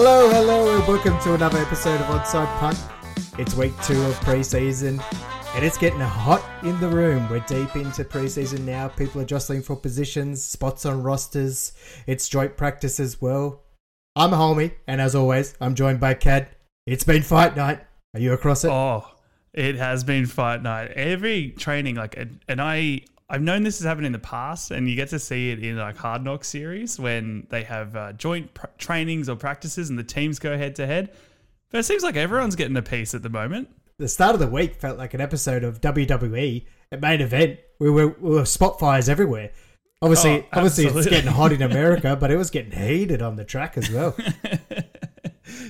Hello, hello, and welcome to another episode of Onside Punt. It's week two of preseason, and it's getting hot in the room. We're deep into preseason now. People are jostling for positions, spots on rosters. It's joint practice as well. I'm a Hulmy, and as always, I'm joined by Kad. It's been fight night. Are you across it? Oh, it has been fight night. Every training, like, and and I, I've known this has happened in the past, and you get to see it in like Hard Knock series when they have uh, joint pr- trainings or practices, and the teams go head to head. But it seems like everyone's getting a piece at the moment. The start of the week felt like an episode of WWE at main event. We were, we were spot fires everywhere. Obviously, Oh, obviously, it's getting hot in America, but it was getting heated on the track as well.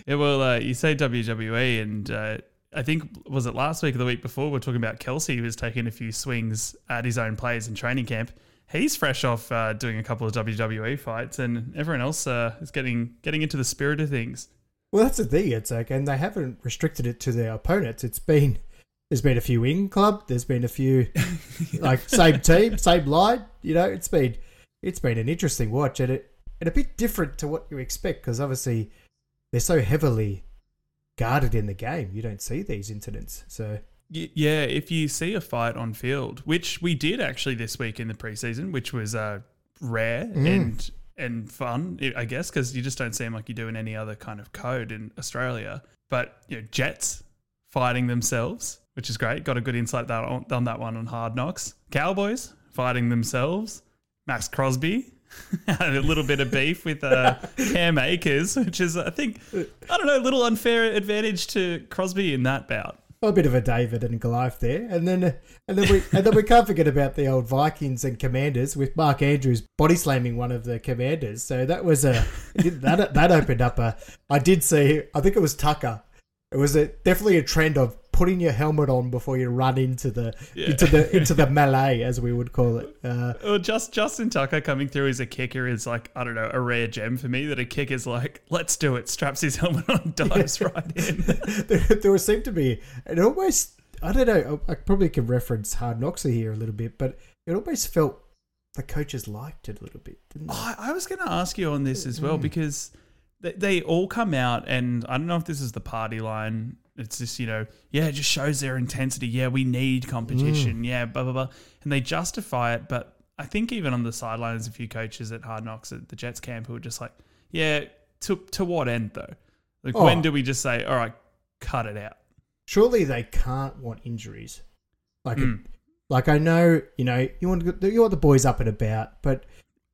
Yeah, well, uh, you say WWE, and uh, I think was it last week or the week before We're talking about Kelce who was taking a few swings at his own plays in training camp. He's fresh off uh, doing a couple of WWE fights, and everyone else uh, is getting getting into the spirit of things. Well, that's the thing. It's like, and they haven't restricted it to their opponents. It's been there's been a few in club. There's been a few like same team, same line. You know, it's been it's been an interesting watch, and it and a bit different to what you expect because obviously they're so heavily guarded in the game. You don't see these incidents. So Yeah, if you see a fight on field, which we did actually this week in the preseason, which was uh, rare and and fun, I- guess, because you just don't see them like you do in any other kind of code in Australia. But you know, Jets fighting themselves, which is great. Got a good insight that on, on that one on Hard Knocks. Cowboys fighting themselves. Maxx Crosby a little bit of beef with uh, Cam Akers, which is I think I don't know, a little unfair advantage to Crosby in that bout. a bit of a David and Goliath there, and then and then we and then we can't forget about the old Vikings and Commanders with Mark Andrews body slamming one of the Commanders. So that was a that that opened up a. I did see. I think it was Tucker. It was a, definitely a trend of putting your helmet on before you run into the Yeah. into the into the melee, as we would call it. Uh, Well, just Justin Tucker coming through as a kicker is like I don't know a rare gem for me. That a kicker's like, let's do it, straps his helmet on, dives right in. there, there seemed to be it almost I don't know I probably can reference Hard Knocks here a little bit, but it almost felt the coaches liked it a little bit, didn't they? I, I was going to ask you on this as well because they, they all come out, and I don't know if this is the party line. It's just you know, yeah, it just shows their intensity. Yeah, we need competition. Yeah, blah blah blah, and they justify it. But I think even on the sidelines, a few coaches at Hard Knocks at the Jets camp who were just like, yeah, to to what end though? Like Oh. when do we just say, all right, cut it out? Surely they can't want injuries. Like, Mm. like I know you know you want you want the boys up and about, but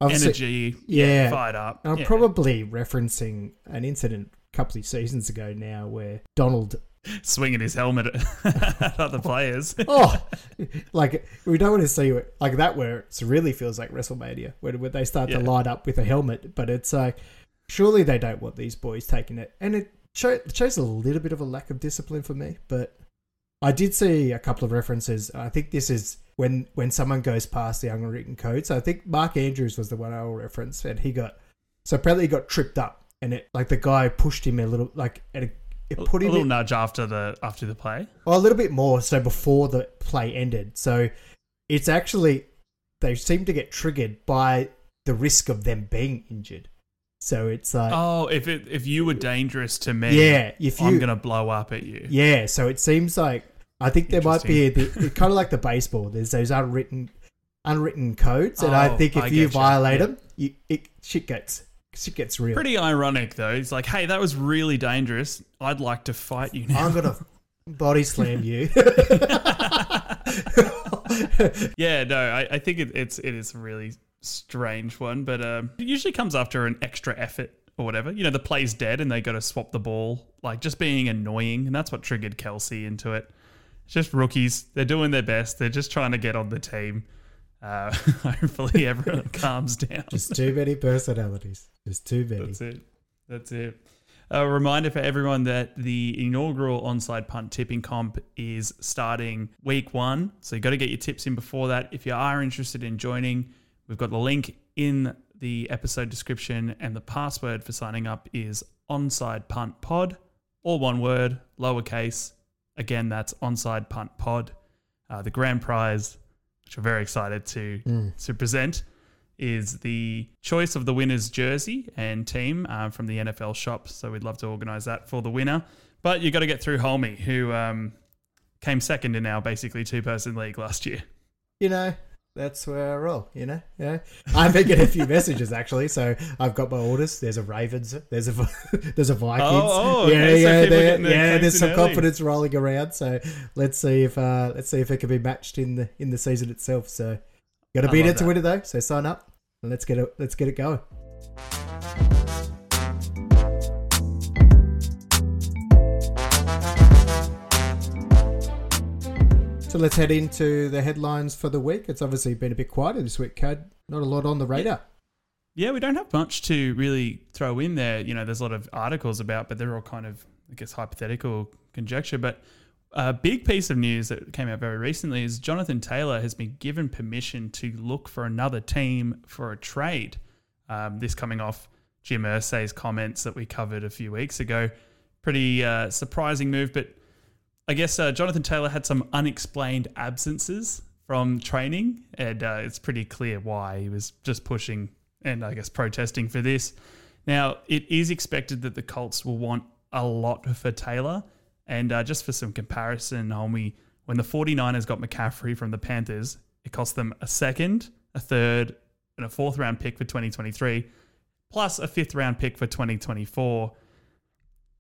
Energy, yeah. fired up. I'm yeah. probably referencing an incident a couple of seasons ago now where Donald swinging his helmet at other players. oh, like we don't want to see it like that where it really feels like WrestleMania where, where they start to light up with a helmet, but it's like surely they don't want these boys taking it, and it, show, it shows a little bit of a lack of discipline for me. But I did see a couple of references. I think this is when when someone goes past the unwritten code. So I think Mark Andrews was the one I'll reference, and he got so apparently he got tripped up, and it like the guy pushed him a little like and it, it a put him little in, nudge after the after the play. well, a little bit more so before the play ended. So it's actually they seem to get triggered by the risk of them being injured. So it's like Oh, if it if you were dangerous to me, yeah, if you I'm gonna blow up at you. yeah. So it seems like I think there might be the, kind of like the baseball. There's those unwritten unwritten codes, and I Oh, think if I you violate yeah. them, you it shit gets shit gets real. Pretty ironic though. He's like, hey, that was really dangerous. I'd like to fight you now. I'm gonna body slam you. yeah, no, I, I think it, it's it is a really strange one, but um, it usually comes after an extra effort or whatever. You know, the play's dead and they got to swap the ball, like just being annoying, and that's what triggered Kelce into it. It's just rookies; they're doing their best. They're just trying to get on the team. Uh, hopefully, everyone calms down. Just too many personalities. Just too many. That's it. That's it. A reminder for everyone that the inaugural onside punt tipping comp is starting week one. So you've got to get your tips in before that. If you are interested in joining, we've got the link in the episode description, and the password for signing up is onside punt pod, all one word, lowercase. Again, that's onside punt pod. Uh, the grand prize, which we're very excited to Mm. to present, is the choice of the winner's jersey and team um, from the NFL shop. So we'd love to organise that for the winner. But you got to get through Hulmy, who um, came second in our basically two person league last year. You know, that's where I roll, you know? Yeah. I've been getting a few messages actually. So I've got my orders. There's a Ravens, there's a there's a Vikings. Oh, oh yeah, okay, yeah, there, yeah, there's some early. confidence rolling around. So let's see if uh let's see if it can be matched in the in the season itself. So gotta I beat it to win it though. So sign up and let's get it let's get it going. So let's head into the headlines for the week. It's obviously been a bit quieter this week, Kad. Not a lot on the radar. Yeah, we don't have much to really throw in there. You know, there's a lot of articles about, but they're all kind of, I guess, hypothetical conjecture. But a big piece of news that came out very recently is Jonathan Taylor has been given permission to look for another team for a trade. Um, this coming off Jim Irsay's comments that we covered a few weeks ago. Pretty uh, surprising move, but I guess uh, Jonathan Taylor had some unexplained absences from training, and uh, it's pretty clear why he was just pushing and I guess protesting for this. Now, it is expected that the Colts will want a lot for Taylor, and uh, just for some comparison, Hulmy, when the 49ers got McCaffrey from the Panthers, it cost them a second, a third, and a fourth round pick for 2023, plus a fifth round pick for 2024.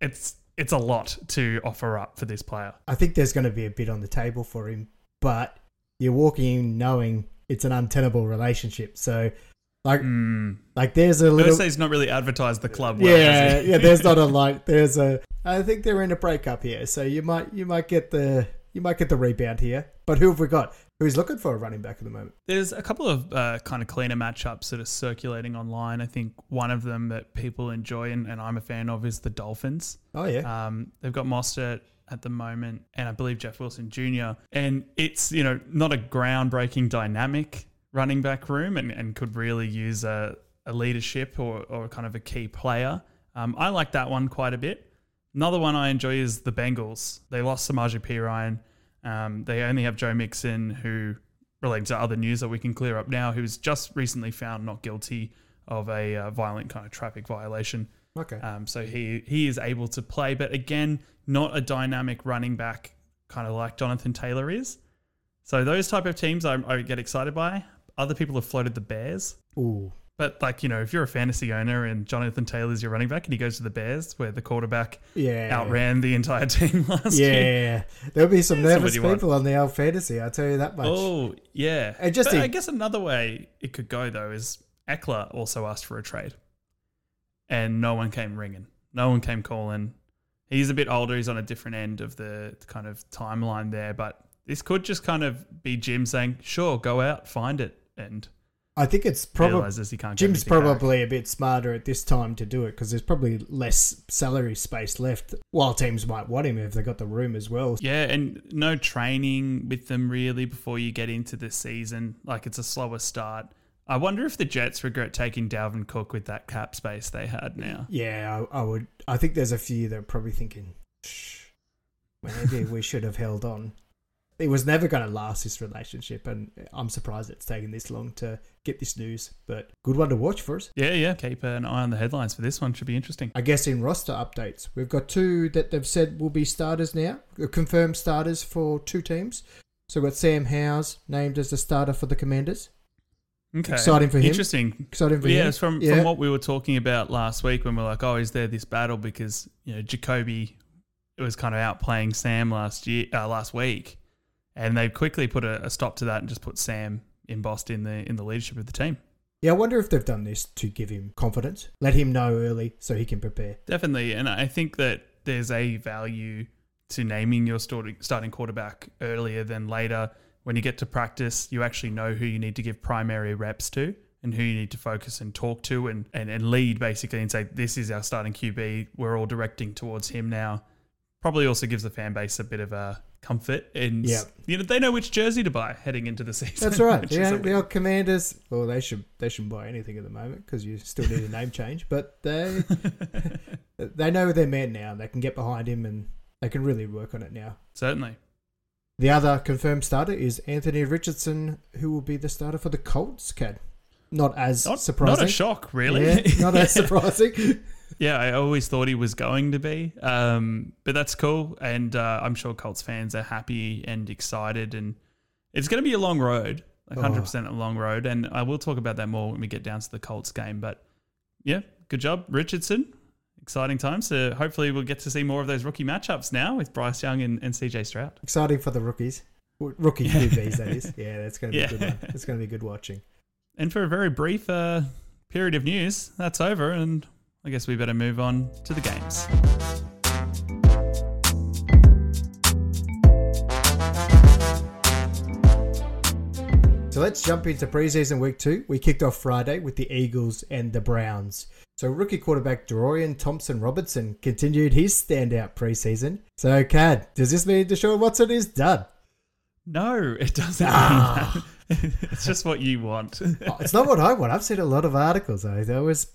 It's it's a lot to offer up for this player. I think there's going to be a bit on the table for him, but you're walking in knowing it's an untenable relationship. So, like, Mm. like there's a little, Irsay's not really advertised the club well. yeah, yeah. There's not a like. There's a. I think they're in a breakup here, so you might you might get the you might get the rebound here. But who have we got? Who's looking for a running back at the moment? There's a couple of uh, kind of cleaner matchups that are circulating online. I think one of them that people enjoy and, and I'm a fan of is the Dolphins. Oh yeah, Um, they've got Mostert at the moment, and I believe Jeff Wilson Jr. And it's you know not a groundbreaking dynamic running back room, and, and could really use a, a leadership or, or kind of a key player. Um, I like that one quite a bit. Another one I enjoy is the Bengals. They lost Samaje Perine. Um, they only have Joe Mixon, who relating to other news that we can clear up now, who's just recently found not guilty of a uh, violent kind of traffic violation. okay. Um, so he he is able to play, but again, not a dynamic running back, kind of like Jonathan Taylor is. So those type of teams I, I get excited by. Other people have floated the Bears, Ooh, but like you know, if you're a fantasy owner and Jonathan Taylor's your running back and he goes to the Bears, where the quarterback yeah. outran the entire team last year. Yeah, there'll be some Yeah, nervous people on the old fantasy. I'll tell you that much. Oh yeah, And just But I guess another way it could go though is Ekeler also asked for a trade, and no one came ringing. No one came calling. He's a bit older. He's on a different end of the kind of timeline there, but this could just kind of be Jim saying, "Sure, go out, find it," and I think it's probably realizes he can't. Jim's anything back. probably a bit smarter at this time to do it because there's probably less salary space left. While teams might want him if they got the room as well. Yeah, and no training with them really before you get into the season. Like it's a slower start. I wonder if the Jets regret taking Dalvin Cook with that cap space they had now. Yeah, I, I would. I think there's a few that are probably thinking, Shh, maybe we should have held on. It was never going to last this relationship, and I'm surprised it's taken this long to get this news. But good one to watch for us. Yeah, yeah. Keep an eye on the headlines for this one. Should be interesting. I guess in roster updates, we've got two that they've said will be starters now, uh, confirmed starters for two teams. So we've got Sam Howell named as the starter for the Commanders. Okay. Exciting for him. Interesting. Exciting for yeah, him. it's from, Yeah. from what we were talking about last week when we are like, oh, is there this battle because you know Jacoby was kind of outplaying Sam last year, uh, last week, and they quickly put a, a stop to that and just put Sam embossed in the in the leadership of the team. Yeah, I wonder if they've done this to give him confidence, let him know early so he can prepare. Definitely, and I think that there's a value to naming your starting starting quarterback earlier than later. When you get to practice, you actually know who you need to give primary reps to and who you need to focus and talk to and, and, and lead basically and say, this is our starting QB. We're all directing towards him now. Probably also gives the fan base a bit of a comfort and Yep. you know they know which jersey to buy heading into the season. That's right. Yeah, a the old Commanders. Well, they should they shouldn't buy anything at the moment because you still need a name change. But they they know their man now. They can get behind him and they can really work on it now. Certainly. The other confirmed starter is Anthony Richardson, who will be the starter for the Colts. Kad. not as Not, surprising. not a shock, really. Yeah, not as surprising. Yeah, I always thought he was going to be, um, but that's cool, and uh, I'm sure Colts fans are happy and excited, and it's going to be a long road, like Oh. 100 percent a long road, and I will talk about that more when we get down to the Colts game. But yeah, good job, Richardson. Exciting times. So hopefully we'll get to see more of those rookie matchups now with Bryce Young and, and CJ Stroud. Exciting for the rookies. Rookie QBs, that is. Yeah, that's going to be Yeah. good one. It's going to be good watching. And for a very brief uh, period of news, that's over, and I guess we better move on to the games. So let's jump into preseason week two. We kicked off Friday with the Eagles and the Browns. So rookie quarterback Dorian Thompson Robinson continued his standout preseason. So Kad, does this mean Deshaun Watson is done? No, it doesn't. Ah. mean that. it's just what you want. Oh, it's not what I want. I've seen a lot of articles though. There was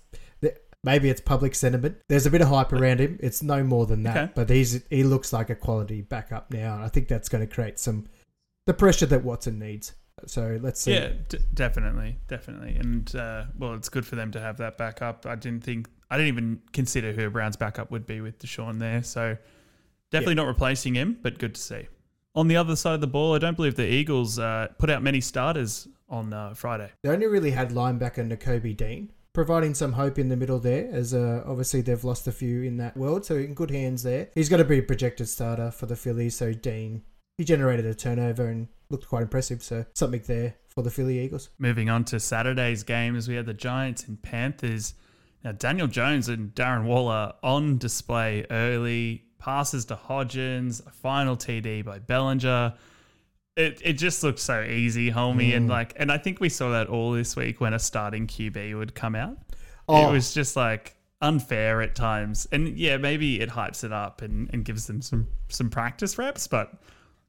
maybe it's public sentiment. There's a bit of hype around him. It's no more than that. Okay. But he's he looks like a quality backup now, and I think that's going to create some the pressure that Watson needs. So let's see. Yeah, d- definitely, definitely, and uh, well, it's good for them to have that backup. I didn't think, I didn't even consider who Brown's backup would be with Deshaun there. So definitely not replacing him, but good to see. On the other side of the ball, I don't believe the Eagles uh, put out many starters on uh, Friday. They only really had linebacker Nakobe Dean, providing some hope in the middle there, as uh, obviously they've lost a few in that world, so in good hands there. He's going to be a projected starter for the Phillies, so Dean, he generated a turnover and looked quite impressive, so something there for the Philly Eagles. Moving on to Saturday's games, we had the Giants and Panthers. Now, Daniel Jones and Darren Waller on display early. Passes to Hodgins, a final TD by Bellinger. It, it just looked so easy, Hulmy, and Mm. like, and I think we saw that all this week when a starting QB would come out. Oh. It was just like unfair at times, and yeah, maybe it hypes it up and, and gives them some some practice reps, but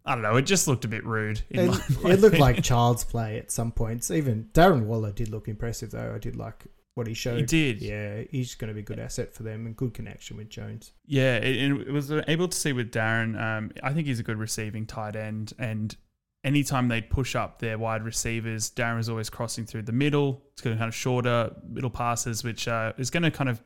I don't know. It just looked a bit rude. In It, it looked like child's play at some points. Even Darren Waller did look impressive, though. I did like what he showed. He did. Yeah, he's going to be a good asset for them and good connection with Jones. Yeah, it, it was able to see with Darren. Um, I think he's a good receiving tight end, and anytime they'd push up their wide receivers, Darren was always crossing through the middle. It's going to kind of shorter middle passes, which uh, is going to kind of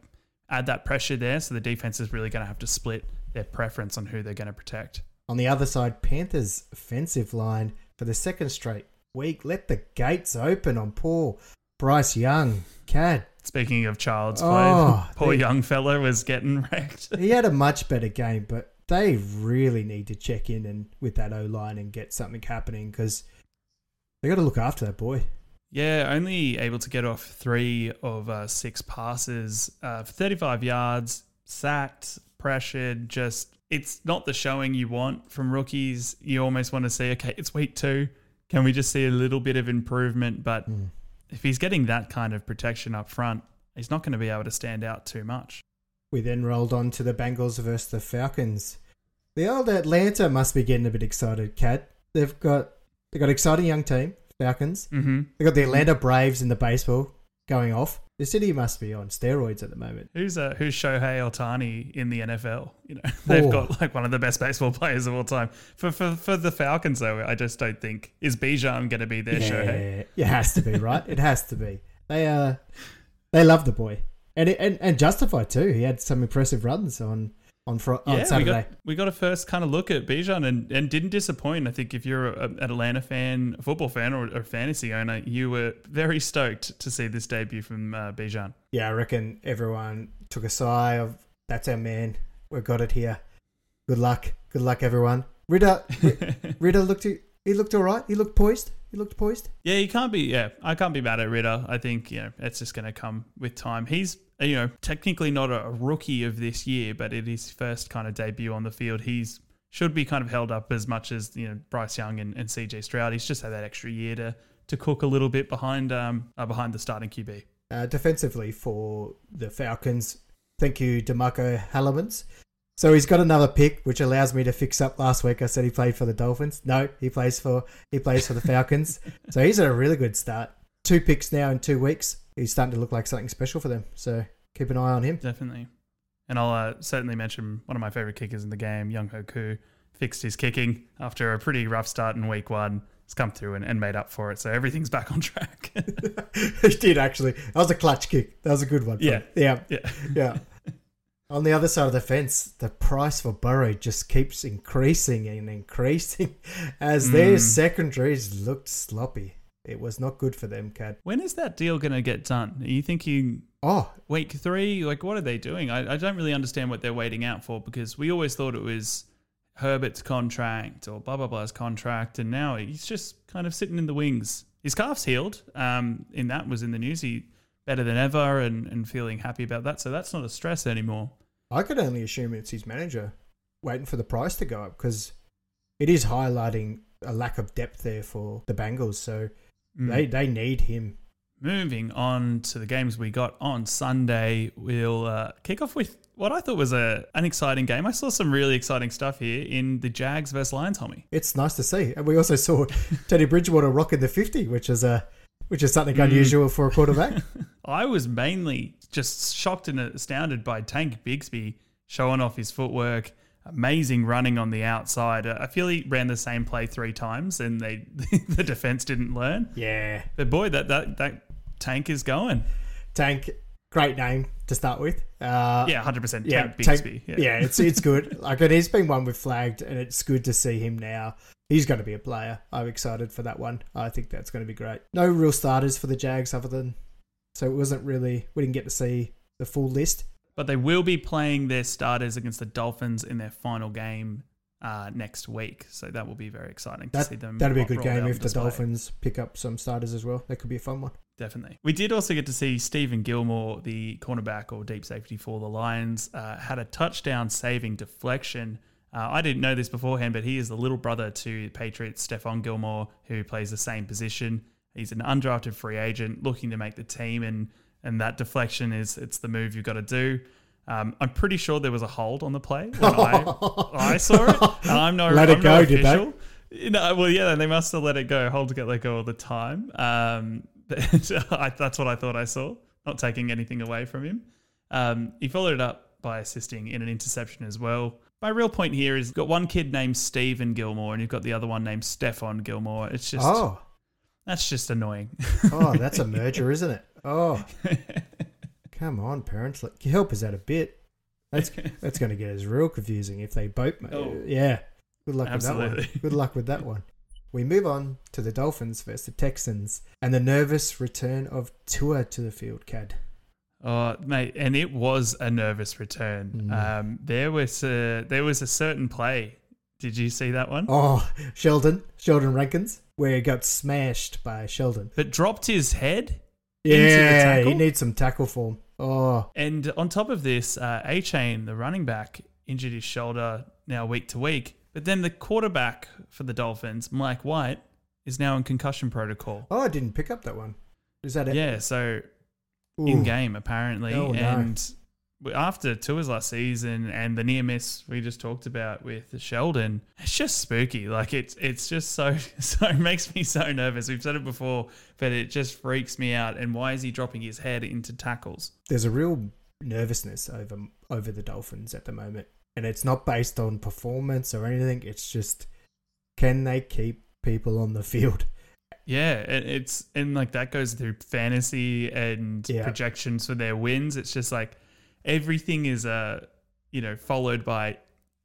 add that pressure there. So the defense is really going to have to split their preference on who they're going to protect. On the other side, Panthers' offensive line for the second straight week let the gates open on poor Bryce Young. Kad, Speaking of child's Oh, play, poor they- young fella was getting wrecked. he had a much better game, but they really need to check in and with that O line and get something happening because they got to look after that boy. Yeah, only able to get off three of uh, six passes uh, for 35 yards, sacked, pressured. Just it's not the showing you want from rookies. You almost want to see, okay, it's week two. Can we just see a little bit of improvement? But Mm. if he's getting that kind of protection up front, he's not going to be able to stand out too much. We then rolled on to the Bengals versus the Falcons. The old Atlanta must be getting a bit excited, Kad. They've got they got an exciting young team, Falcons. hmm They got the Atlanta Braves in the baseball going off. The city must be on steroids at the moment. Who's uh, who's Shohei Ohtani in the NFL? You know, they've Oh. got like one of the best baseball players of all time. For for, for the Falcons, though, I just don't think is Bijan going to be their Shohei. It has to be right. it has to be. They uh, they love the boy, and it, and and justified too. He had some impressive runs on on, fr- on Yeah, we Saturday. got we got a first kind of look at Bijan and, and didn't disappoint. I think if you're a, an Atlanta fan, a football fan, or a fantasy owner, you were very stoked to see this debut from uh, Bijan. Yeah, I reckon everyone took a sigh of that's our man. We've got it here. Good luck. Good luck, everyone. Ridder, Ridder looked he looked all right. He looked poised. He looked poised. Yeah, he can't be. Yeah, I can't be mad at Ridder. I think you know it's just going to come with time. He's you know technically not a rookie of this year, but it is his first kind of debut on the field. He's should be kind of held up as much as you know Bryce Young and, and CJ Stroud. He's just had that extra year to to cook a little bit behind um uh, behind the starting QB. Uh, defensively for the Falcons, thank you, DeMarcco Hellams. So he's got another pick, which allows me to fix up last week. I said he played for the Dolphins. No, he plays for he plays for the Falcons. so he's at a really good start. Two picks now in two weeks. He's starting to look like something special for them. So keep an eye on him. Definitely. And I'll uh, certainly mention one of my favorite kickers in the game, Younghoe Koo, fixed his kicking after a pretty rough start in week one. has come through and, and made up for it. So everything's back on track. he did actually. That was a clutch kick. That was a good one. Yeah. yeah, yeah. yeah. On the other side of the fence, the price for Burrow just keeps increasing and increasing as their Mm. secondaries looked sloppy. It was not good for them, Kad. When is that deal going to get done? Are you thinking Oh, week three? Like, what are they doing? I, I don't really understand what they're waiting out for because we always thought it was Herbert's contract or blah, blah, blah's contract. And now he's just kind of sitting in the wings. His calf's healed. Um, and that was in the news. He better than ever and, and feeling happy about that. So that's not a stress anymore. I could only assume it's his manager waiting for the price to go up because it is highlighting a lack of depth there for the Bengals. So Mm. they, they need him. Moving on to the games we got on Sunday, we'll uh, kick off with what I thought was a an exciting game. I saw some really exciting stuff here in the Jags versus Lions, Hulmy. It's nice to see. And we also saw Teddy Bridgewater rocking the 50, which is a which is something Mm. unusual for a quarterback. I was mainly just shocked and astounded by Tank Bigsby showing off his footwork. Amazing running on the outside. I feel he ran the same play three times, and they the defense didn't learn. yeah. But boy, that that that tank is going. Tank, great name to start with. Uh, Yeah, hundred percent. yeah, Tank Tank- Bigsby. yeah. it's it's good. Like it has been one we've flagged, and it's good to see him now. He's going to be a player. I'm excited for that one. I think that's going to be great. No real starters for the Jags other than, so it wasn't really. We didn't get to see the full list. But they will be playing their starters against the Dolphins in their final game uh, next week. So that will be very exciting to see them. that'd be a good game if the display. Dolphins pick up some starters as well. That could be a fun one. Definitely. We did also get to see Steven Gilmore, the cornerback or deep safety for the Lions, uh, had a touchdown saving deflection. Uh, I didn't know this beforehand, but he is the little brother to Patriots Stephon Gilmore, who plays the same position. He's an undrafted free agent looking to make the team, and and that deflection is it's the move you've got to do. Um, I'm pretty sure there was a hold on the play when I, I saw it. And I'm no, Let it I'm go, no did they? official. You know, well, yeah, they must have let it go. Hold to get let go all the time. Um, but I, that's what I thought I saw. Not taking anything away from him. Um, he followed it up by assisting in an interception as well. My real point here is you've got one kid named Steven Gilmore, and you've got the other one named Stephon Gilmore. It's just oh, that's just annoying. oh, that's a merger, isn't it? Oh, come on, parents, like, help us out a bit. That's that's going to get us real confusing if they boat. ma- Oh. yeah, good luck with that one. Good luck with that one. We move on to the Dolphins versus the Texans and the nervous return of Tua to the field. Cad. Oh, mate, and it was a nervous return. Mm. Um, there was a, there was a certain play. Did you see that one? Oh, Sheldon, Sheldon Rankins, where he got smashed by Sheldon. But dropped his head, Yeah, he needs some tackle form. Oh, and on top of this, uh, Achane, the running back, injured his shoulder now week to week. But then the quarterback for the Dolphins, Mike White, is now in concussion protocol. oh, I didn't pick up that one. Is that it? Yeah, so Ooh. in game apparently, Oh, and after Tua's last season and the near miss we just talked about with Sheldon, it's just spooky. Like it's it's just so so it makes me so nervous. We've said it before, but it just freaks me out. And why is he dropping his head into tackles? There's a real nervousness over over the Dolphins at the moment, and it's not based on performance or anything. It's just can they keep people on the field? Yeah, it, it's and like that goes through fantasy and Yeah. projections for their wins. It's just like everything is uh you know followed by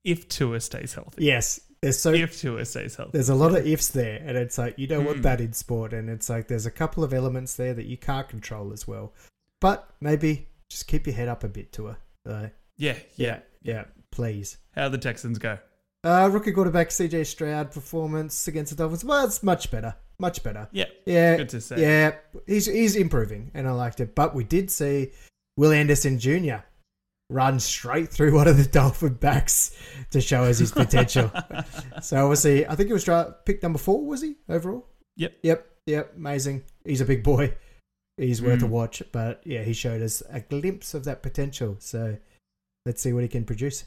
if Tua stays healthy. Yes, there's so If Tua stays healthy. there's a lot of ifs there, and it's like you don't want Mm. that in sport, and it's like there's a couple of elements there that you can't control as well. But maybe just keep your head up a bit to her. Uh, Yeah, yeah. yeah, please. How the Texans go? Uh, rookie quarterback CJ Stroud performance against the Dolphins. Well, it's much better, much better. Yeah, Yeah, good to see. yeah, he's he's improving, and I liked it. But we did see Will Anderson Jr. run straight through one of the Dolphin backs to show us his potential. so obviously, I think he was pick number four. Was he overall? Yep. Yep. Yep. Amazing. He's a big boy. He's worth a Mm. watch. But yeah, he showed us a glimpse of that potential. So let's see what he can produce.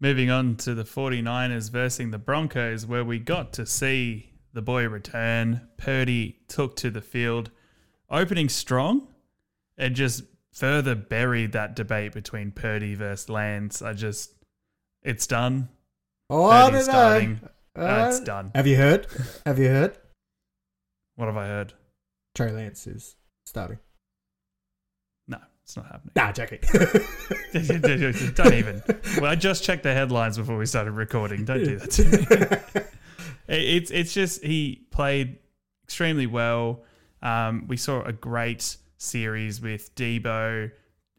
Moving on to the 49ers versus the Broncos, where we got to see the boy return. Purdy took to the field, opening strong and just further buried that debate between Purdy versus Lance. I just, it's done. Oh, Purdy's starting. Uh, That's done. Have you heard? Have you heard? What have I heard? Trey Lance is starting. No, it's not happening. Nah, Jackie. Don't even. Well, I just checked the headlines before we started recording. Don't do that to me. It's it's just he played extremely well. Um, we saw a great series with Deebo,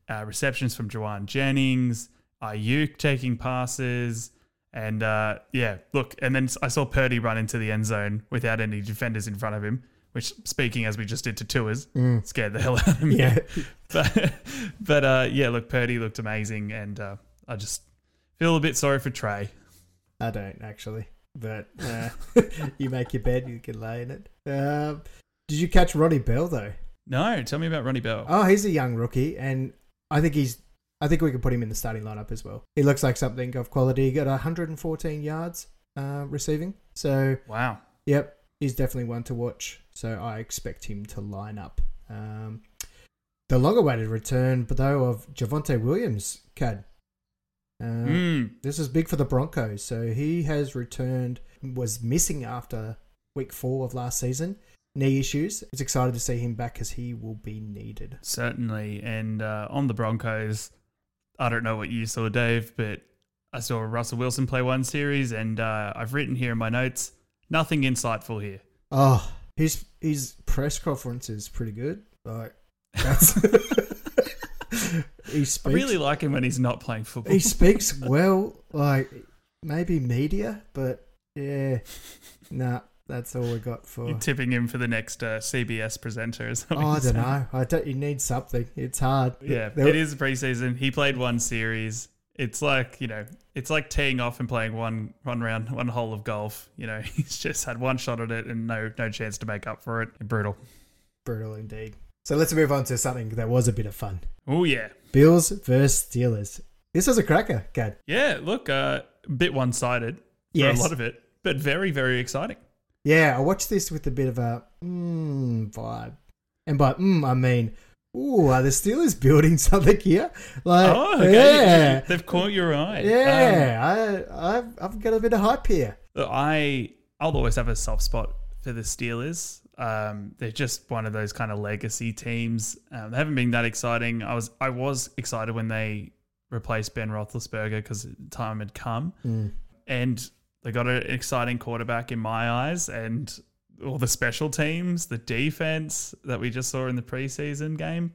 uh, receptions from Jauan Jennings, Aiyuk taking passes, and uh, yeah, look, and then I saw Purdy run into the end zone without any defenders in front of him. Which, speaking as we just did to Tua's, Mm. scared the hell out of me. Yeah. but but uh, yeah, look, Purdy looked amazing, and uh, I just feel a bit sorry for Trey. I don't actually, but uh, you make your bed, you can lay in it. Um, did you catch Ronnie Bell though? No, tell me about Ronnie Bell. Oh, he's a young rookie, and I think he's. I think we could put him in the starting lineup as well. He looks like something of quality. He got 114 yards uh, receiving, so Wow. yep, he's definitely one to watch. So I expect him to line up. Um, the long-awaited return, though, of Javonte Williams, Kad. Uh, Mm. This is big for the Broncos. So he has returned, was missing after week four of last season, knee issues. It's excited to see him back because he will be needed. Certainly. And uh, on the Broncos, I don't know what you saw, Dave, but I saw Russell Wilson play one series, and uh, I've written here in my notes nothing insightful here. Oh, his his press conference is pretty good. Like that's he I really like him when he's not playing football. he speaks well. Like maybe media, but yeah, nah. That's all we got for. You're tipping him for the next uh, CBS presenter or something. Oh, I don't know. I don't. You need something. It's hard. Yeah, There- it is preseason. He played one series. It's like you know, it's like teeing off and playing one one round, one hole of golf. You know, he's just had one shot at it and no no chance to make up for it. Brutal. Brutal indeed. So let's move on to something that was a bit of fun. Oh yeah, Bills versus Steelers. This was a cracker, Kad. yeah. Look, uh, a bit one sided for Yes. a lot of it, but very very exciting. Yeah, I watched this with a bit of a mm vibe. And by mm, I mean, ooh, are the Steelers building something here? Like, oh, okay. yeah. They've caught your eye. Um, Yeah, I, I've, I've got a bit of hype here. I I'll always have a soft spot for the Steelers. Um, they're just one of those kind of legacy teams. Um, they haven't been that exciting. I was I was excited when they replaced Ben Roethlisberger because time had come, Mm. and they got an exciting quarterback in my eyes, and all the special teams, the defense that we just saw in the preseason game.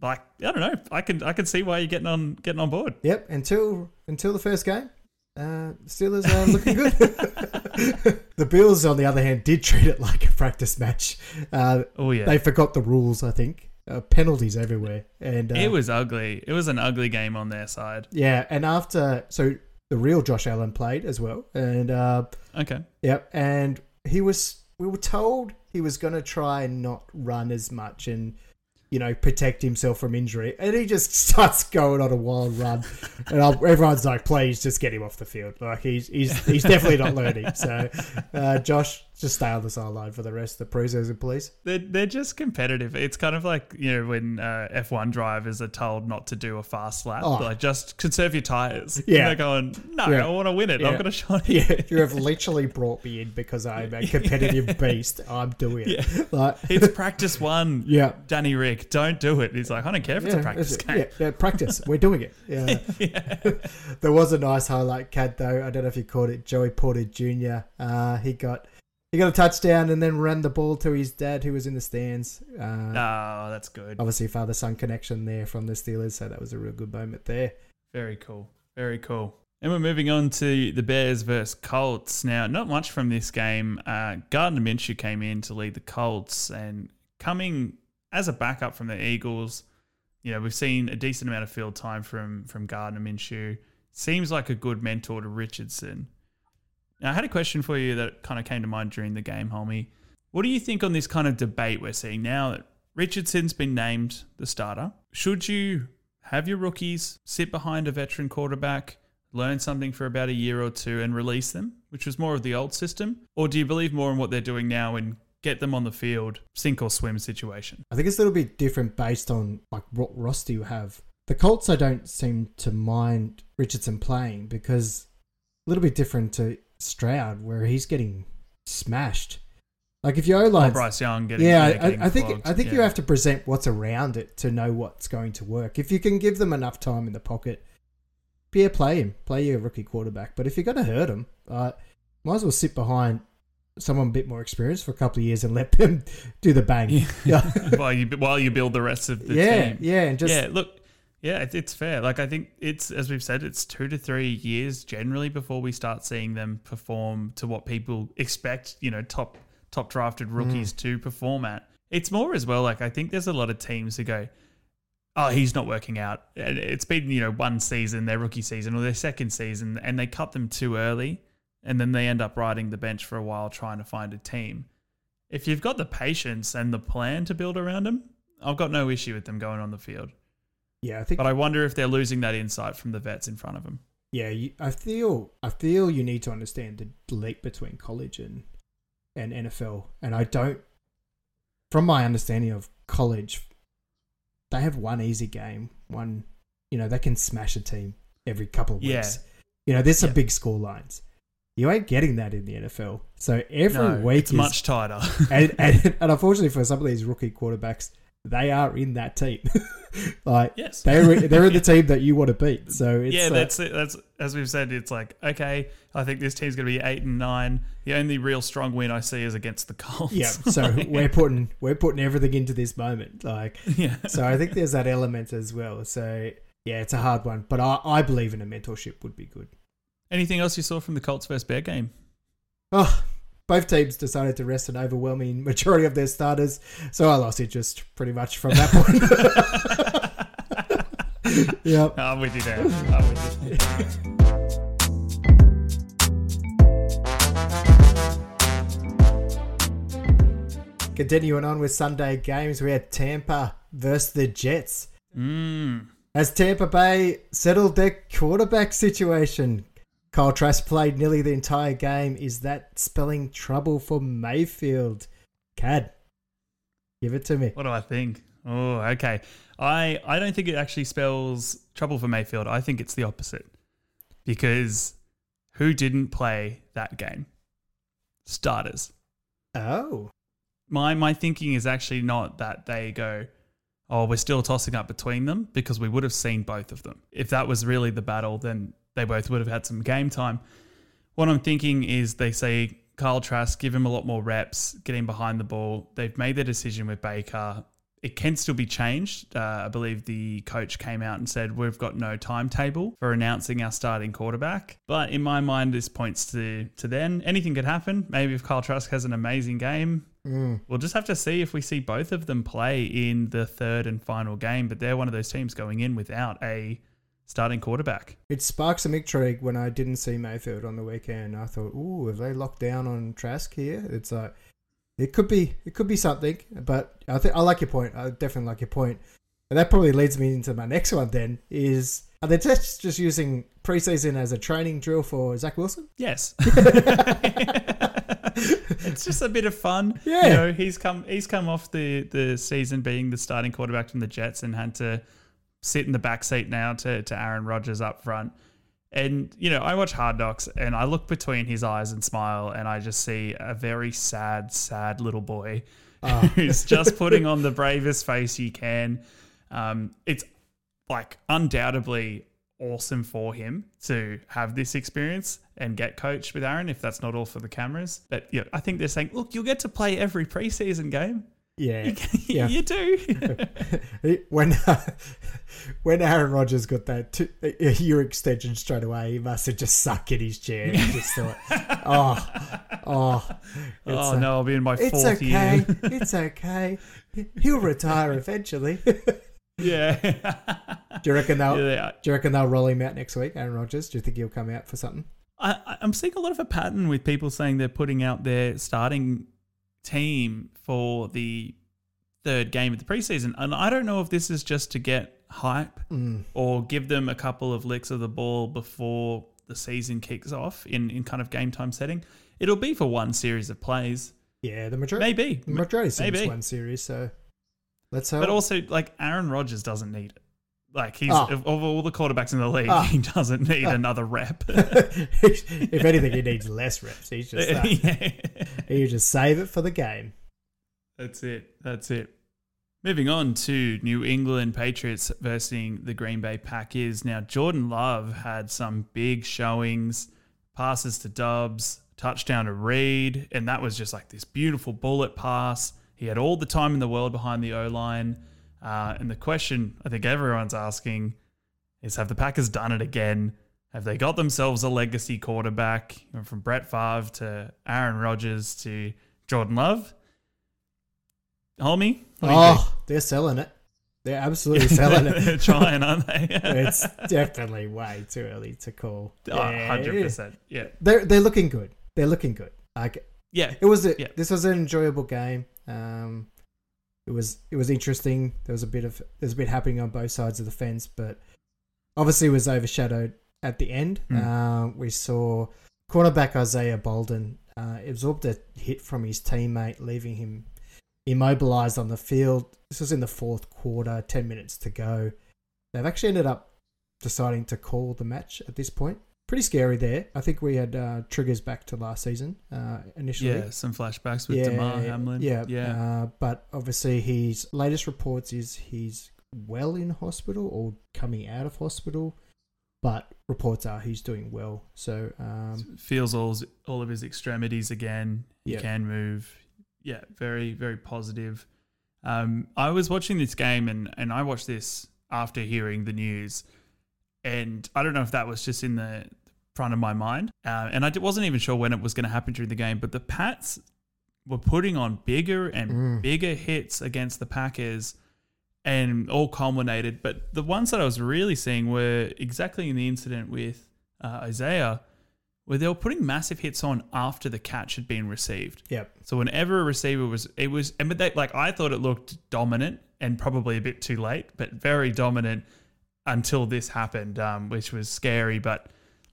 Like I don't know, I can I can see why you're getting on getting on board. Yep, until until the first game, uh, Steelers are looking good. the Bills, on the other hand, did treat it like a practice match. Uh, Oh yeah, They forgot the rules, I think. Uh, penalties everywhere, and uh, it was ugly. It was an ugly game on their side. yeah. And after, so the real Josh Allen played as well, and uh, Okay. Yep, and he was. We were told he was going to try and not run as much and, you know, protect himself from injury, and he just starts going on a wild run, and I'll, everyone's like, "Please, just get him off the field." Like he's he's he's definitely not learning. So, uh, Josh, just stay on the sideline for the rest of the preseason, please. They're, they're just competitive. It's kind of like, you know, when uh, F1 drivers are told not to do a fast lap. Oh. Like, just conserve your tires. Yeah. They're going, no, Yeah. I want to win it. Yeah. I've got a shot. Yeah, you have literally brought me in because I'm a competitive beast. I'm doing it. Like, It's practice one. yeah. Danny Ric, don't do it. He's like, I don't care if it's a practice it's- game. Yeah, yeah, practice. We're doing it. Yeah. there was a nice highlight, Kad. Though I don't know if you caught it. Joey Porter Jr. Uh, he got he got a touchdown and then ran the ball to his dad, who was in the stands. Uh, Oh, that's good. Obviously, father son connection there from the Steelers, so that was a real good moment there. Very cool. Very cool. And we're moving on to the Bears versus Colts. Now, not much from this game. Uh, Gardner Minshew came in to lead the Colts and coming as a backup from the Eagles. You know, we've seen a decent amount of field time from from Gardner Minshew. Seems like a good mentor to Richardson. Now, I had a question for you that kind of came to mind during the game, Hulmy. What do you think on this kind of debate we're seeing now that Richardson's been named the starter? Should you have your rookies sit behind a veteran quarterback, learn something for about a year or two, and release them, which was more of the old system? Or do you believe more in what they're doing now and get them on the field, sink or swim situation? I think it's a little bit different based on like what roster you have. The Colts, I don't seem to mind Richardson playing because a little bit different to Stroud, where he's getting smashed. Like if your line, Bryce Young getting yeah, yeah, getting I, I think flogged. I think you Yeah. have to present what's around it to know what's going to work. If you can give them enough time in the pocket, yeah, play him, play your rookie quarterback. But if you're going to hurt him, uh, might as well sit behind someone a bit more experienced for a couple of years and let them do the bang. Yeah. Yeah, while you while you build the rest of the yeah, team. yeah, and just yeah, look, yeah, it, it's fair. Like I think it's as we've said, it's two to three years generally before we start seeing them perform to what people expect. You know, top top drafted Mm. rookies to perform at. It's more as well. Like I think there's a lot of teams who go, "Oh, he's not working out." And it's been you know one season, their rookie season or their second season, and they cut them too early, and then they end up riding the bench for a while trying to find a team. If you've got the patience and the plan to build around them, I've got no issue with them going on the field. Yeah, I think But I wonder if they're losing that insight from the vets in front of them. yeah, you, I feel I feel you need to understand the leap between college and and NFL, and I don't. From my understanding of college, they have one easy game, one you know they can smash a team every couple of Yeah. weeks. You know, there's some Yeah. big score lines. You ain't getting that in the NFL. So every No, week it's is much tighter. and, and and unfortunately for some of these rookie quarterbacks, they are in that team. like yes. they're they're in the team that you want to beat. So it's yeah, uh, that's it. That's as we've said. It's like okay, I think this team's going to be eight and nine. The only real strong win I see is against the Colts. yeah. So we're putting we're putting everything into this moment. Like yeah. so, I think there's that element as well. So yeah, it's a hard one, but I, I believe in a mentorship would be good. Anything else you saw from the Colts versus Bear game? Oh, both teams decided to rest an overwhelming majority of their starters, so I lost interest pretty much from that point. yep. I'm with you there. I'm with you. Continuing on with Sunday games, we had Tampa versus the Jets. Mm. As Tampa Bay settled their quarterback situation, Kyle Trask played nearly the entire game. Is that spelling trouble for Mayfield? Kad, give it to me. What do I think? Oh, okay. I I don't think it actually spells trouble for Mayfield. I think it's the opposite. Because who didn't play that game? Starters. Oh, My my thinking is actually not that they go, oh, we're still tossing up between them because we would have seen both of them. If that was really the battle, then they both would have had some game time. What I'm thinking is they say Kyle Trask, give him a lot more reps, get him behind the ball. They've made their decision with Baker. It can still be changed. Uh, I believe the coach came out and said we've got no timetable for announcing our starting quarterback. But in my mind, this points to to then anything could happen. Maybe if Kyle Trask has an amazing game, mm. We'll just have to see if we see both of them play in the third and final game. But they're one of those teams going in without a starting quarterback. it sparked some intrigue when I didn't see Mayfield on the weekend. I thought, ooh, have they locked down on Trask here? It's like it could be, it could be something. But I think I like your point. I definitely like your point. And that probably leads me into my next one. Then is are the just just using preseason as a training drill for Zach Wilson? Yes. it's just a bit of fun. Yeah. You know, he's come he's come off the, the season being the starting quarterback from the Jets and had to sit in the back seat now to, to Aaron Rodgers up front. And, you know, I watch Hard Knocks and I look between his eyes and smile and I just see a very sad, sad little boy Oh. who's just putting on the bravest face he can. Um, it's like undoubtedly awesome for him to have this experience and get coached with Aaron, if that's not all for the cameras. But yeah, I think they're saying, look, you'll get to play every preseason game. Yeah. You, Yeah. you do. when when Aaron Rodgers got that two, a year extension straight away, he must have just sucked in his chair. He just thought, oh, oh, it's, oh uh, no, I'll be in my it's fourth okay, year. it's okay. He'll retire eventually. Yeah. do you reckon they'll? Yeah, Do you reckon they'll roll him out next week, Aaron Rodgers? Do you think he'll come out for something? I- I'm seeing a lot of a pattern with people saying they're putting out their starting team for the third game of the preseason. And I don't know if this is just to get hype Mm. or give them a couple of licks of the ball before the season kicks off in, in kind of game time setting. It'll be for one series of plays. Yeah, the majority. Maybe. The majority seems maybe. one series, so let's hope. But also, like, Aaron Rodgers doesn't need it. Like he's Oh. of, all the quarterbacks in the league, Oh. he doesn't need another rep. if anything, he needs less reps. He's just uh, yeah. he just save it for the game. That's it. That's it. Moving on to New England Patriots versus the Green Bay Packers. Now, Jordan Love had some big showings, passes to Doubs, touchdown to Reed, and that was just like this beautiful bullet pass. He had all the time in the world behind the O line. Uh, and the question I think everyone's asking is have the Packers done it again? Have they got themselves a legacy quarterback from Brett Favre to Aaron Rodgers to Jordan Love? Hulmy? What do you Oh, they're selling it. They're absolutely selling it. They're trying, aren't they? it's definitely way too early to call. Oh, 100%. Yeah. They're they're looking good. They're looking good. Like Yeah. it was a, Yeah. this was an enjoyable game. Um, it was it was interesting. There was a bit of there's a bit happening on both sides of the fence, but obviously was overshadowed at the end. Mm. Uh, we saw cornerback Isaiah Bolden uh, absorbed a hit from his teammate, leaving him immobilized on the field. This was in the fourth quarter, ten minutes to go. They've actually ended up deciding to call the match at this point. Pretty scary there. I think we had uh, triggers back to last season uh, initially. Yeah. Some flashbacks with Damar Hamlin. Yeah, Yeah. Uh, but obviously, his latest reports is he's well in hospital or coming out of hospital. But reports are he's doing well. So um, Feels all, all of his extremities again. He Yeah. can move. Yeah. Very, very positive. Um, I was watching this game and, and I watched this after hearing the news. And I don't know if that was just in the front of my mind. Uh, and I wasn't even sure when it was going to happen during the game. But the Pats were putting on bigger and Mm. bigger hits against the Packers and all culminated. But the ones that I was really seeing were exactly in the incident with uh, Isaiah, where they were putting massive hits on after the catch had been received. yep, So whenever a receiver was, it was, and but they, like I thought it looked dominant and probably a bit too late, but very dominant until this happened, um, which was scary. But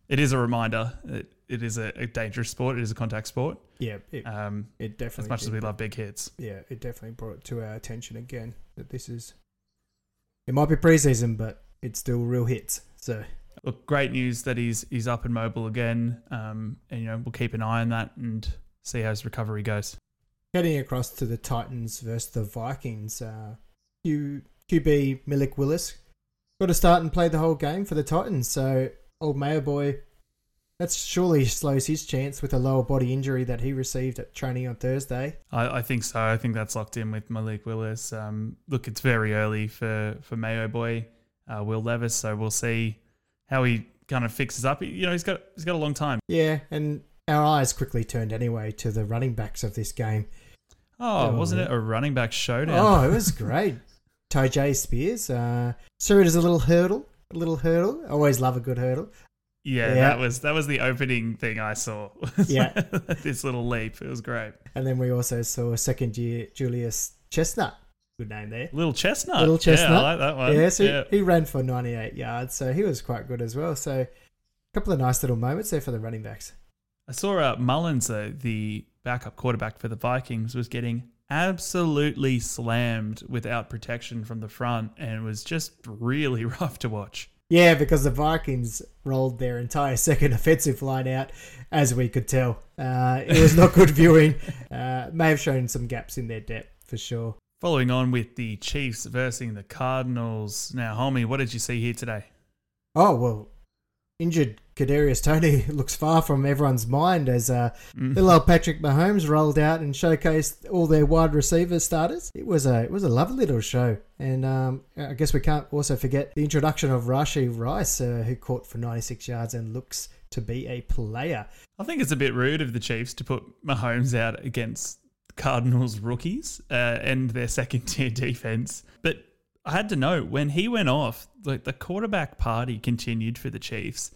it is a reminder that it is a, a dangerous sport. It is a contact sport. yeah, it, Um, it definitely. as much as we love big hits. yeah, it definitely brought it to our attention again that this is. It might be preseason, but it's still real hits. So Look, great news that he's he's up and mobile again. Um, and you know we'll keep an eye on that and see how his recovery goes. heading across to the Titans versus the Vikings, uh, Q, QB Malik Willis got to start and play the whole game for the Titans. So old Mayo boy, that surely slows his chance with a lower body injury that he received at training on Thursday. I, I think so. I think that's locked in with Malik Willis. Um, look, it's very early for for Mayo boy, uh, Will Levis. So we'll see how he kind of fixes up. You know, he's got he's got a long time. Yeah, and our eyes quickly turned anyway to the running backs of this game. Oh, Oh, wasn't it a running back showdown? Oh, it was great. Ty Spears. Uh, so it is a little hurdle. A little hurdle. I always love a good hurdle. yeah, Yeah. that was that was the opening thing I saw. Yeah. this little leap. It was great. And then we also saw second year Julius Chestnut. Good name there. Little chestnut. Little Yeah, chestnut. I like that one. yeah, so yeah. he ran for 98 yards, so he was quite good as well. So a couple of nice little moments there for the running backs. I saw uh, Mullens, though, the backup quarterback for the Vikings, was getting absolutely slammed without protection from the front and was just really rough to watch. Yeah, because the Vikings rolled their entire second offensive line out, as we could tell. Uh, it was not good viewing. Uh, may have shown some gaps in their depth for sure. Following on with the Chiefs versus the Cardinals. Now, Hulmy, what did you see here today? Oh well, injured Kadarius Toney looks far from everyone's mind as uh, Mm. little old Patrick Mahomes rolled out and showcased all their wide receiver starters. It was a it was a lovely little show, and um, I guess we can't also forget the introduction of Rashee Rice, uh, who caught for 96 yards and looks to be a player. I think it's a bit rude of the Chiefs to put Mahomes out against Cardinals rookies uh, and their second tier defense. But I had to know when he went off, like the quarterback party continued for the Chiefs.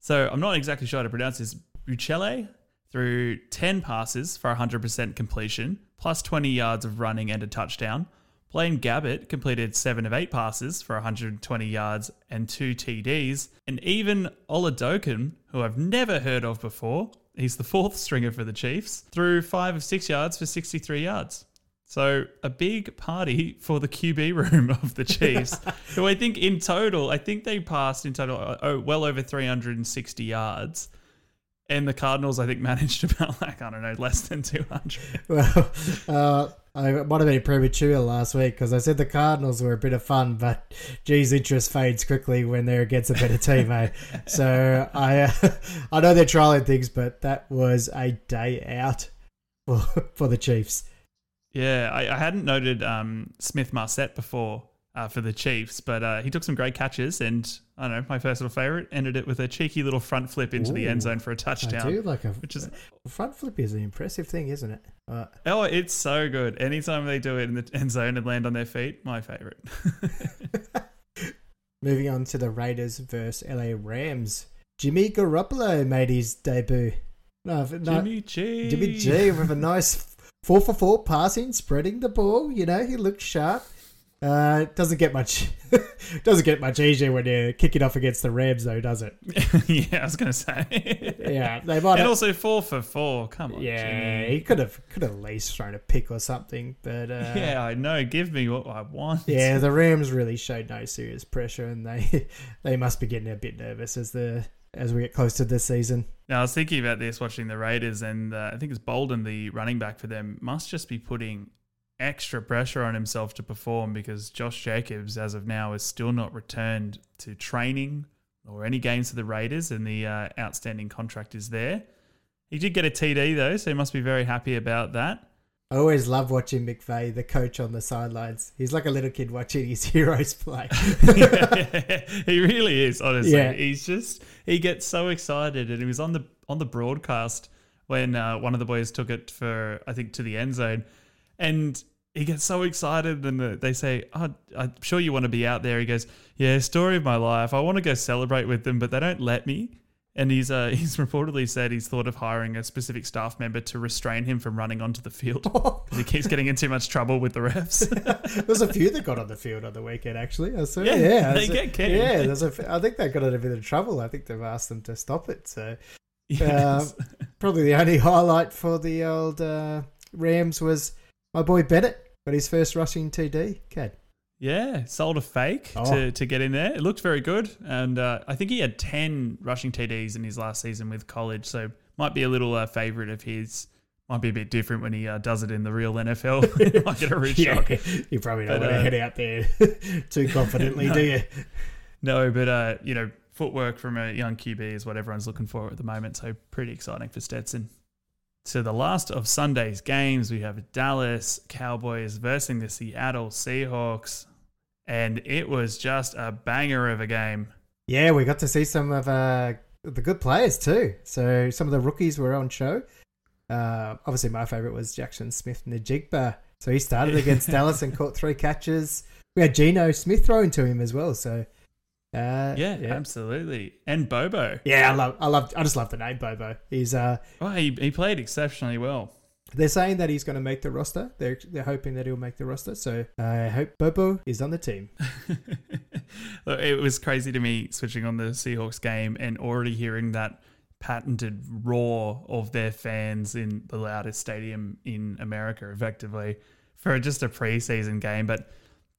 So I'm not exactly sure how to pronounce this. Buechele threw 10 passes for 100% completion, plus 20 yards of running and a touchdown. Blaine Gabbert completed 7 of 8 passes for 120 yards and 2 TDs. And even Oladokun, who I've never heard of before, he's the fourth stringer for the Chiefs, threw 5 of 6 yards for 63 yards. So a big party for the QB room of the Chiefs, who I think in total, I think they passed in total uh, oh, well over 360 yards. And the Cardinals, I think, managed about like I don't know, less than 200. Well, uh, I might have been premature last week because I said the Cardinals were a bit of fun, but geez, interest fades quickly when they're against a better team, eh? So I, uh, I know they're trialing things, but that was a day out for, for the Chiefs. Yeah, I, I hadn't noted um, Smith Marsette before uh, for the Chiefs, but uh, he took some great catches, and I don't know, my personal favorite ended it with a cheeky little front flip into the end zone for a touchdown. I do like a which is front flip is an impressive thing, isn't it? Uh, oh, it's so good. Anytime they do it in the end zone and land on their feet, my favorite. moving on to the Raiders versus LA Rams. Jimmy Garoppolo made his debut. No, no, Jimmy G. Jimmy G with a nice four for four passing, spreading the ball. You know, he looked sharp. Uh, doesn't get much. doesn't get much easier when you're kicking off against the Rams, though, does it? yeah, I was gonna say. Yeah, they might. and Have, also four for four. Come on, yeah, Jimmy. he could have could have at least thrown a pick or something, but uh, yeah, I know. Give me what I want. yeah, the Rams really showed no serious pressure, and they they must be getting a bit nervous as the as we get close to this season. Now I was thinking about this watching the Raiders, and uh, I think it's Bolden, the running back for them, must just be putting extra pressure on himself to perform because Josh Jacobs, as of now, is still not returned to training or any games for the Raiders, and the uh, outstanding contract is there. He did get a TD though, so he must be very happy about that. I always love watching McVay, the coach on the sidelines. He's like a little kid watching his heroes play. he really is, honestly. Yeah. He's just he gets so excited, and he was on the on the broadcast when uh, one of the boys took it for I think to the end zone, and he gets so excited, and the, they say, oh, "I'm sure you want to be out there." He goes, "Yeah, story of my life. I want to go celebrate with them, but they don't let me." And he's uh, he's reportedly said he's thought of hiring a specific staff member to restrain him from running onto the field. 'Cause he keeps getting in too much trouble with the refs. there's a few that got on the field on the weekend, actually. I saw, Yeah, yeah, they get kicked. Yeah, there's a, f- I think they got in a bit of trouble. I think they've asked them to stop it. So Yes. probably the only highlight for the old uh, Rams was my boy Bennett got his first rushing TD. Kad. Yeah, sold a fake Oh. to, to get in there. It looked very good. And uh, I think he had 10 rushing TDs in his last season with college. So might be a little uh, favorite of his. Might be a bit different when he uh, does it in the real NFL. might get a rude Yeah, shock. you probably don't But, want to uh, head out there too confidently, No. do you? No, but, uh, you know, footwork from a young QB is what everyone's looking for at the moment. So pretty exciting for Stetson. So the last of Sunday's games, we have Dallas Cowboys versus the Seattle Seahawks. And it was just a banger of a game. Yeah, we got to see some of uh, the good players too. So some of the rookies were on show. Uh, obviously, my favorite was Jaxon Smith Njigba. So he started against Dallas and caught three catches. We had Geno Smith throwing to him as well. So uh, Yeah, yeah, absolutely. And Bobo. yeah. I love, I love, I just love the name Bobo. He's uh, Oh, he, he played exceptionally well. they're saying that he's going to make the roster. They're they're hoping that he'll make the roster. So I hope Bobo is on the team. It was crazy to me switching on the Seahawks game and already hearing that patented roar of their fans in the loudest stadium in America, effectively, for just a preseason game. But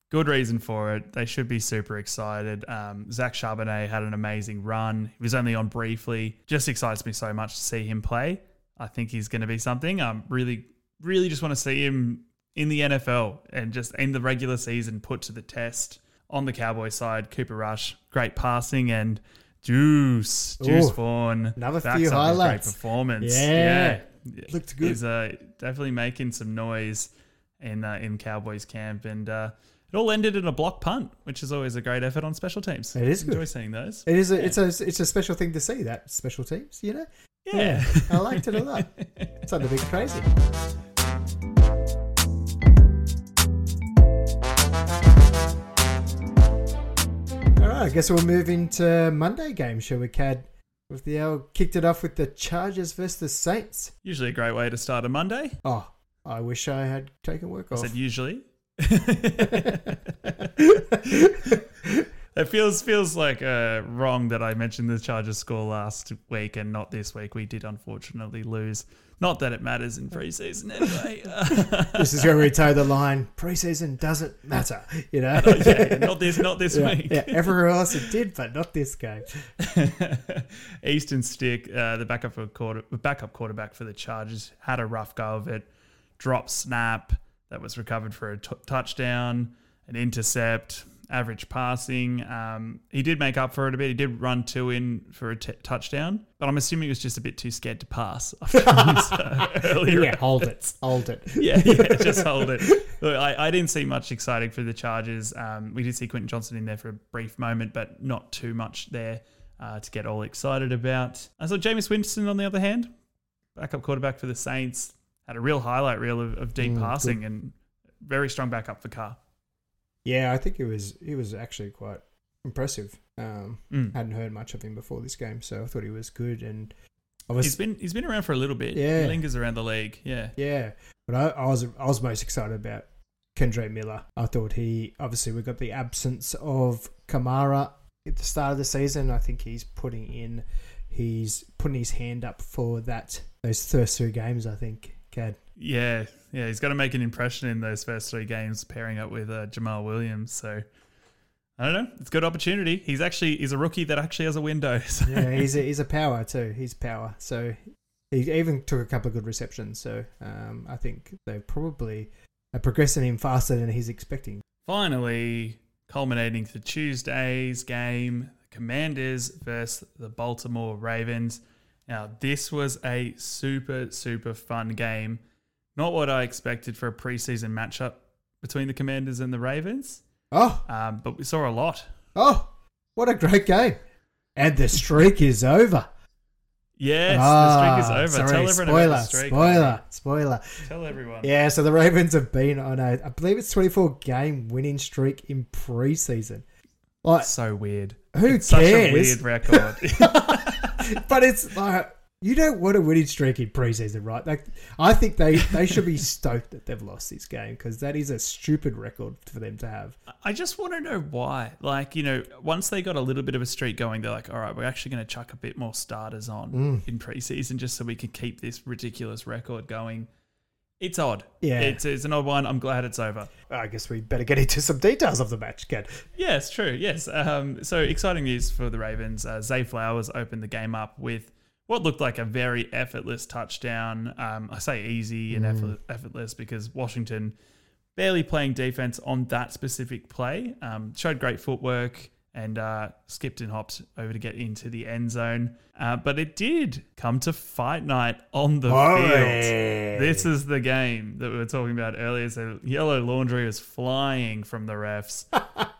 good reason for it. They should be super excited. Um, Zach Charbonnet had an amazing run. He was only on briefly. Just excites me so much to see him play. I think he's going to be something. Um, really, really just want to see him in the NFL and just in the regular season put to the test. On the Cowboy side, Cooper Rush, great passing and Deuce, Deuce Ooh, Vaughn. another few highlights. Great performance. Yeah. yeah. Looked good. He's uh, definitely making some noise in uh, in Cowboys camp, and uh, it all ended in a block punt, which is always a great effort on special teams. It is good. Enjoy seeing those. It is a, it's a it's a special thing to see that special teams. You know. Yeah. I liked it a lot. It's a bit crazy. All right, I guess we'll move into Monday game, shall we, Kad? With the L kicked it off with the Chargers versus the Saints. Usually a great way to start a Monday. Oh, I wish I had taken work I off. said usually. It feels feels like uh, wrong that I mentioned the Chargers score last week and not this week. We did unfortunately lose. Not that it matters in preseason anyway. this is where we toe the line. Preseason doesn't matter, you know. yeah, not this, not this yeah, week. yeah, everywhere else it did, but not this game. Easton Stick, uh, the backup for quarter, backup quarterback for the Chargers, had a rough go of it. Drop snap that was recovered for a t- touchdown, an intercept, average passing. Um, he did make up for it a bit. He did run two in for a t- touchdown, but I'm assuming he was just a bit too scared to pass after his, uh, earlier. Yeah, hold it, hold it. yeah, yeah, just hold it. Look, I, I didn't see much exciting for the Chargers. Um, we did see Quentin Johnston in there for a brief moment, but not too much there uh, to get all excited about. I saw Jameis Winston, on the other hand, backup quarterback for the Saints, had a real highlight reel of, of deep Mm, passing and very strong backup for Carr. Yeah, I think it was it was actually quite impressive. Um, Mm. hadn't heard much of him before this game, so I thought he was good. And I He's was been he's been around for a little bit. Yeah. He lingers around the league. Yeah. yeah, but I, I was I was most excited about Kendre Miller. I thought he obviously we got the absence of Kamara at the start of the season. I think he's putting in he's putting his hand up for that those first three games. I think Yeah, yeah, he's got to make an impression in those first three games, pairing up with uh, Jamaal Williams. So I don't know, it's a good opportunity. He's actually he's a rookie that actually has a window. So. yeah, he's a, he's a power too. He's power. So he even took a couple of good receptions. So um, I think they probably are progressing him faster than he's expecting. Finally, culminating to Tuesday's game, the Commanders versus the Baltimore Ravens. Now, this was a super, super fun game. Not what I expected for a preseason matchup between the Commanders and the Ravens, Oh, um, but we saw a lot. oh, what a great game! And the streak is over. Yes, Ah, the streak is over. Sorry, Tell everyone spoiler, about the streak. spoiler, spoiler. Tell everyone. Yeah, so the Ravens have been on a, I believe it's 24 game winning streak in preseason. Like, So weird. who It's such a cares? weird record. but it's like you don't want a winning streak in preseason, right? Like, I think they they should be stoked that they've lost this game because that is a stupid record for them to have. I just want to know why. Like, you know, once they got a little bit of a streak going, they're like, all right, we're actually going to chuck a bit more starters on Mm. in preseason just so we can keep this ridiculous record going. It's odd. Yeah. It's, it's an odd one. I'm glad it's over. I guess we better get into some details of the match, Ken. Yes, true. Yes. Um, so exciting news for the Ravens. Uh, Zay Flowers opened the game up with what looked like a very effortless touchdown. Um, I say easy and effort, effortless because Washington barely playing defense on that specific play. Um, showed great footwork and uh, skipped and hopped over to get into the end zone. Uh, but it did come to fight night on the field. This is the game that we were talking about earlier. So yellow laundry was flying from the refs.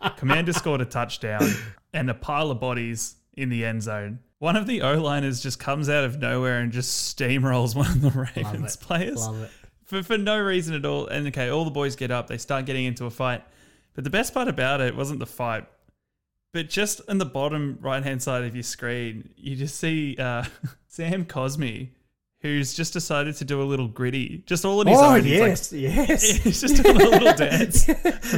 Commander scored a touchdown and a pile of bodies in the end zone. One of the O liners just comes out of nowhere and just steamrolls one of the Ravens players Love it. for, for no reason at all. And okay, all the boys get up, they start getting into a fight. But the best part about it wasn't the fight, but just in the bottom right hand side of your screen, you just see uh, Sam Cosmi, who's just decided to do a little griddy, just all on his Oh own. yes, yes. He's, like, he's just doing a little dance.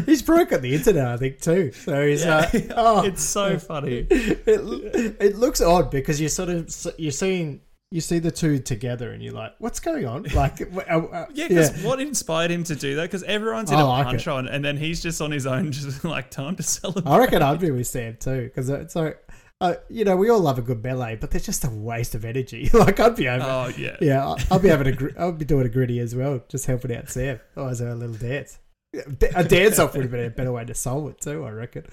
he's broken the internet, I think, too. So he's Yeah. like, oh, It's so funny. it, it looks odd because you're sort of you're seeing you see the two together and you're like, what's going on? Like, uh, uh, Yeah, because what inspired him to do that? Because everyone's in I a like punch it. on, and then he's just on his own, just like time to celebrate. I reckon I'd be with Sam too because it's like, uh, you know, we all love a good melee, but they're just a waste of energy. like, I'd be over. Oh yeah, Yeah, I- I'll be having a. gr- I'll be doing a griddy as well, just helping out Sam. Oh, Otherwise, a little dance. A dance off would have been a better way to solve it too. I reckon.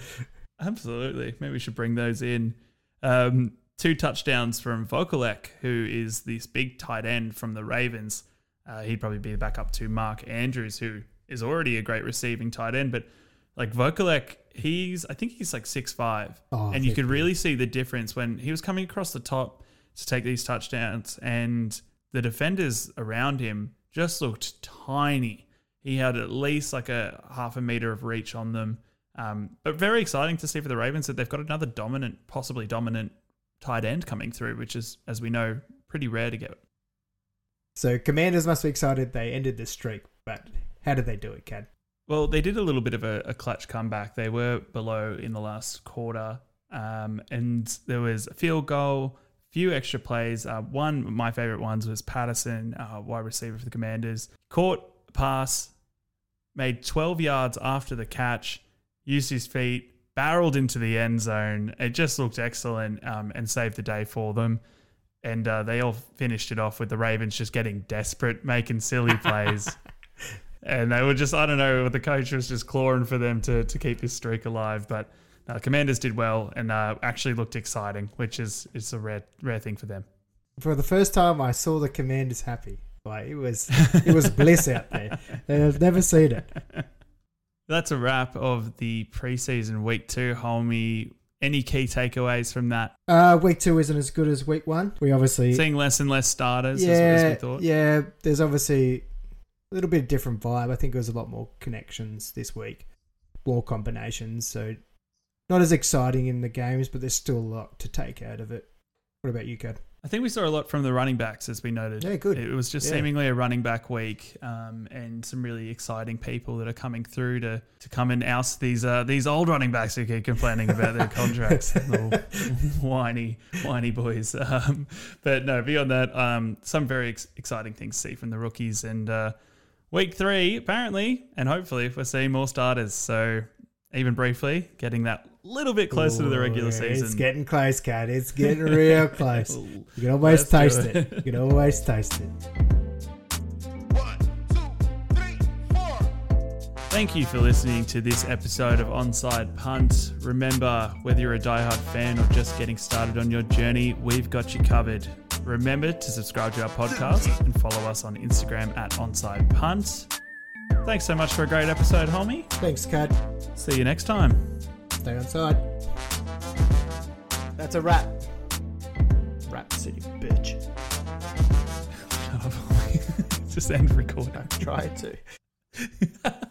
Absolutely. Maybe we should bring those in. Um, two touchdowns from Vokalek, who is this big tight end from the Ravens. Uh, he'd probably be the backup to Mark Andrews, who is already a great receiving tight end. But like Vokalek, he's I think he's like six five, Oh, and you could really see the difference when he was coming across the top to take these touchdowns, and the defenders around him just looked tiny. He had at least like a half a meter of reach on them. Um, but very exciting to see for the Ravens that they've got another dominant, possibly dominant tight end coming through, which is, as we know, pretty rare to get. So, Commanders must be excited they ended the streak, but how did they do it, Kad? Well, they did a little bit of a, a clutch comeback. They were below in the last quarter, um, and there was a field goal, few extra plays. Uh, one of my favorite ones was Patterson, uh, wide receiver for the Commanders, caught a pass, made 12 yards after the catch, used his feet, barreled into the end zone. It just looked excellent um, and saved the day for them. And uh, they all finished it off with the Ravens just getting desperate, making silly plays. and they were just, I don't know, the coach was just clawing for them to, to keep this streak alive. But uh, Commanders did well and uh, actually looked exciting, which is, is a rare, rare thing for them. For the first time, I saw the Commanders happy. Like it was, it was bliss out there. I've never seen it. That's a wrap of the preseason week two. Hulmy, any key takeaways from that? Uh, week two isn't as good as week one. We obviously Seeing less and less starters yeah, as, as we thought. yeah. There's obviously a little bit of different vibe. I think there was a lot more connections this week, more combinations. So not as exciting in the games, but there's still a lot to take out of it. What about you, Kad? I think we saw a lot from the running backs, as we noted. Yeah, good. It was just Yeah. seemingly a running back week, um, and some really exciting people that are coming through to, to come and oust these uh, these old running backs who keep complaining about their contracts. Little whiny, whiny boys. Um, but no, beyond that, um, some very ex- exciting things to see from the rookies. And uh, week three, apparently, and hopefully, we're seeing more starters. So even briefly, getting that little bit closer to the regular season. It's getting close, Kad. It's getting real close. You can always Let's taste it. it. You can always taste it. One, two, three, four. Thank you for listening to this episode of Onside Punt. Remember, whether you're a diehard fan or just getting started on your journey, we've got you covered. Remember to subscribe to our podcast and follow us on Instagram at Onside Punt. Thanks so much for a great episode, Hulmy. Thanks, Kad. See you next time. Stay on side. That's a wrap. Rap City, bitch. Shut up, Hulmy. Just end recording. Try to.